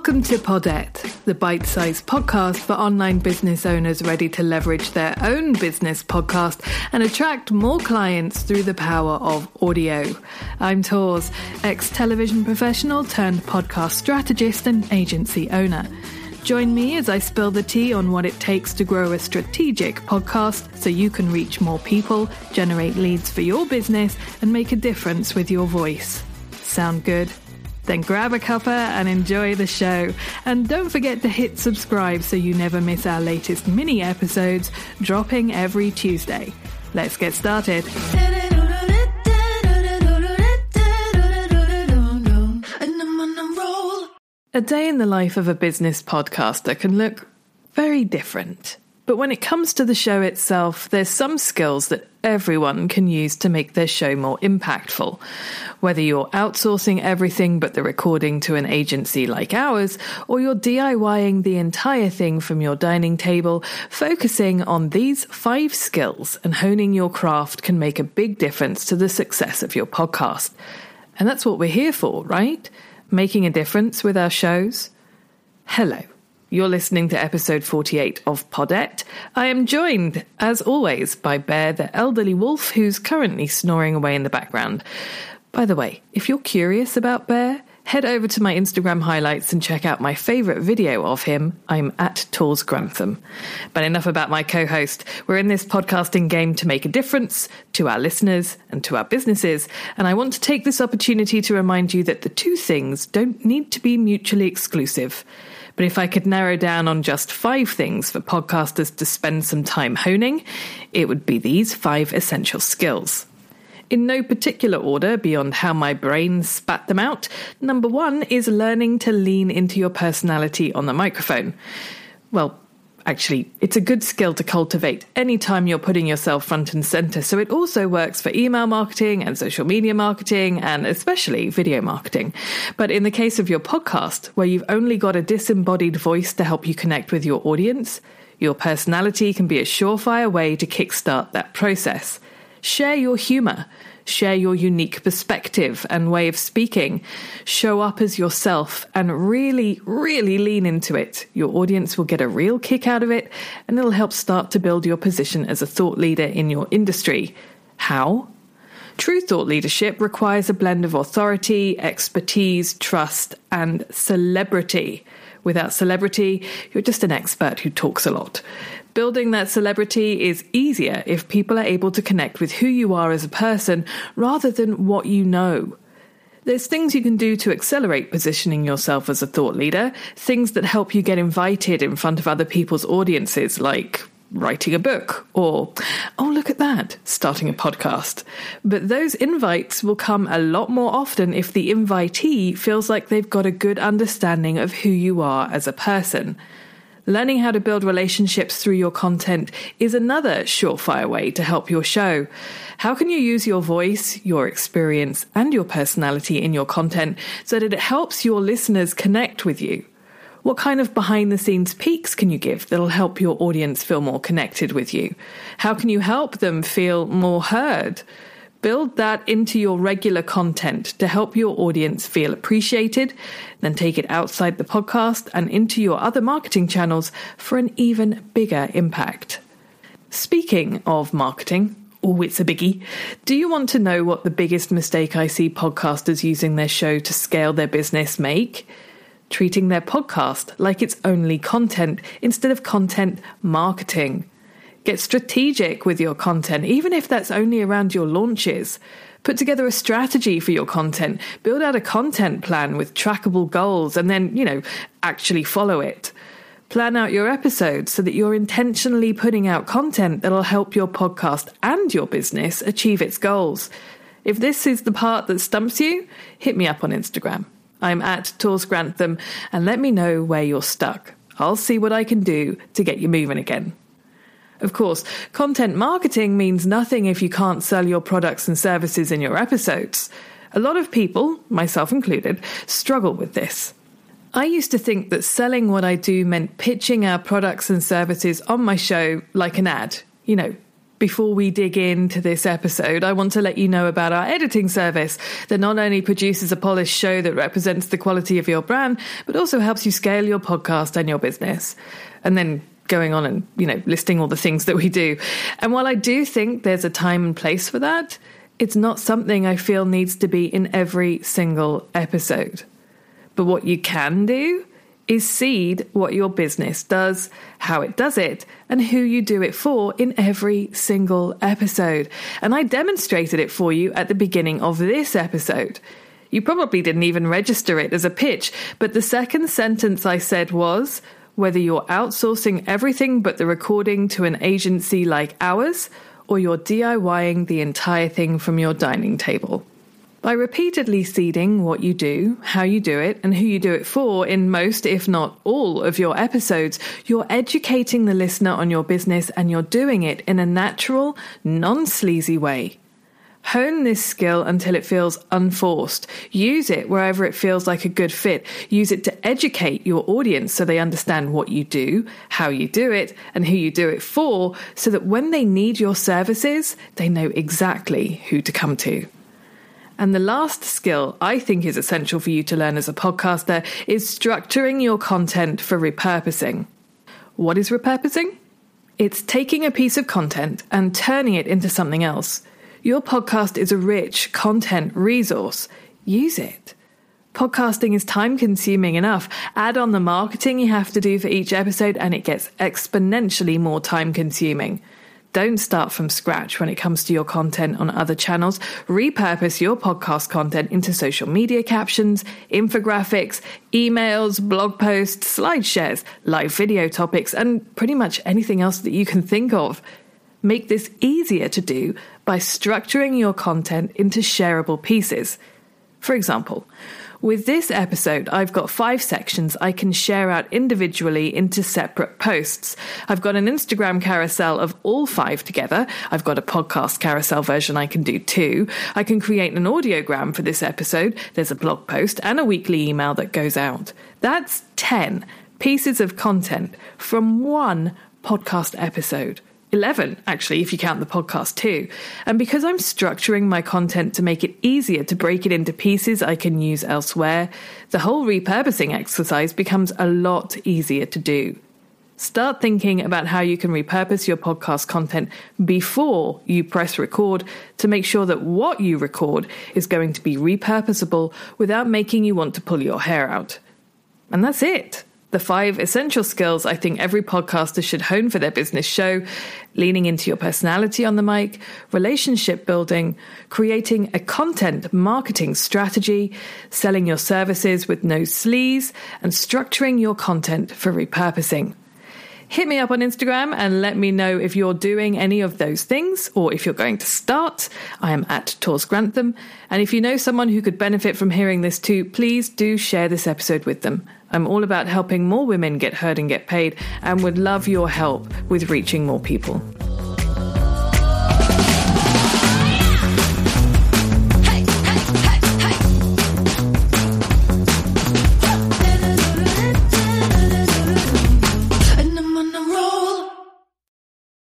Welcome to Podette, the bite sized podcast for online business owners ready to leverage their own business podcast and attract more clients through the power of audio. I'm Tors, ex television professional turned podcast strategist and agency owner. Join me as I spill the tea on what it takes to grow a strategic podcast so you can reach more people, generate leads for your business, and make a difference with your voice. Sound good? Then grab a cuppa and enjoy the show. And don't forget to hit subscribe so you never miss our latest mini episodes dropping every Tuesday. Let's get started. A day in the life of a business podcaster can look very different. But when it comes to the show itself, there's some skills that everyone can use to make their show more impactful. Whether you're outsourcing everything but the recording to an agency like ours, or you're DIYing the entire thing from your dining table, focusing on these five skills and honing your craft can make a big difference to the success of your podcast. And that's what we're here for, right? Making a difference with our shows. Hello. You're listening to episode 48 of Podette. I am joined, as always, by Bear the elderly wolf who's currently snoring away in the background. By the way, if you're curious about Bear, head over to my Instagram highlights and check out my favourite video of him. I'm at Tors Grantham. But enough about my co host. We're in this podcasting game to make a difference to our listeners and to our businesses. And I want to take this opportunity to remind you that the two things don't need to be mutually exclusive. But if I could narrow down on just five things for podcasters to spend some time honing, it would be these five essential skills. In no particular order beyond how my brain spat them out, number one is learning to lean into your personality on the microphone. Well, Actually, it's a good skill to cultivate anytime you're putting yourself front and center. So it also works for email marketing and social media marketing and especially video marketing. But in the case of your podcast, where you've only got a disembodied voice to help you connect with your audience, your personality can be a surefire way to kickstart that process. Share your humor share your unique perspective and way of speaking, show up as yourself, and really, really lean into it. Your audience will get a real kick out of it, and it'll help start to build your position as a thought leader in your industry. How? True thought leadership requires a blend of authority, expertise, trust, and celebrity. Without celebrity, you're just an expert who talks a lot. Building that celebrity is easier if people are able to connect with who you are as a person rather than what you know. There's things you can do to accelerate positioning yourself as a thought leader, things that help you get invited in front of other people's audiences, like writing a book or, oh, look at that, starting a podcast. But those invites will come a lot more often if the invitee feels like they've got a good understanding of who you are as a person. Learning how to build relationships through your content is another surefire way to help your show. How can you use your voice, your experience, and your personality in your content so that it helps your listeners connect with you? What kind of behind the scenes peeks can you give that'll help your audience feel more connected with you? How can you help them feel more heard? Build that into your regular content to help your audience feel appreciated, then take it outside the podcast and into your other marketing channels for an even bigger impact. Speaking of marketing, oh, it's a biggie. Do you want to know what the biggest mistake I see podcasters using their show to scale their business make? Treating their podcast like it's only content instead of content marketing. Get strategic with your content, even if that's only around your launches. Put together a strategy for your content, build out a content plan with trackable goals, and then, you know, actually follow it. Plan out your episodes so that you're intentionally putting out content that'll help your podcast and your business achieve its goals. If this is the part that stumps you, hit me up on Instagram. I'm at Tors Grantham and let me know where you're stuck. I'll see what I can do to get you moving again. Of course, content marketing means nothing if you can't sell your products and services in your episodes. A lot of people, myself included, struggle with this. I used to think that selling what I do meant pitching our products and services on my show like an ad. You know, Before we dig into this episode, I want to let you know about our editing service that not only produces a polished show that represents the quality of your brand, but also helps you scale your podcast and your business. And then going on and, you know, listing all the things that we do. And while I do think there's a time and place for that, it's not something I feel needs to be in every single episode. But what you can do is seed what your business does, how it does it, and who you do it for in every single episode. And I demonstrated it for you at the beginning of this episode. You probably didn't even register it as a pitch, but the second sentence I said was whether you're outsourcing everything but the recording to an agency like ours, or you're DIYing the entire thing from your dining table. By repeatedly seeding what you do, how you do it, and who you do it for in most, if not all, of your episodes, you're educating the listener on your business and you're doing it in a natural, non sleazy way. Hone this skill until it feels unforced. Use it wherever it feels like a good fit. Use it to educate your audience so they understand what you do, how you do it, and who you do it for, so that when they need your services, they know exactly who to come to. And the last skill I think is essential for you to learn as a podcaster is structuring your content for repurposing. What is repurposing? It's taking a piece of content and turning it into something else. Your podcast is a rich content resource. Use it. Podcasting is time consuming enough. Add on the marketing you have to do for each episode, and it gets exponentially more time consuming. Don't start from scratch when it comes to your content on other channels. Repurpose your podcast content into social media captions, infographics, emails, blog posts, slide shares, live video topics, and pretty much anything else that you can think of. Make this easier to do by structuring your content into shareable pieces. For example, with this episode, I've got five sections I can share out individually into separate posts. I've got an Instagram carousel of all five together. I've got a podcast carousel version I can do too. I can create an audiogram for this episode. There's a blog post and a weekly email that goes out. That's 10 pieces of content from one podcast episode. 11, actually, if you count the podcast too. And because I'm structuring my content to make it easier to break it into pieces I can use elsewhere, the whole repurposing exercise becomes a lot easier to do. Start thinking about how you can repurpose your podcast content before you press record to make sure that what you record is going to be repurposable without making you want to pull your hair out. And that's it the five essential skills I think every podcaster should hone for their business show leaning into your personality on the mic, relationship building, creating a content marketing strategy, selling your services with no sleaze, and structuring your content for repurposing. Hit me up on Instagram and let me know if you're doing any of those things or if you're going to start. I am at Tors Grantham. And if you know someone who could benefit from hearing this too, please do share this episode with them. I'm all about helping more women get heard and get paid and would love your help with reaching more people.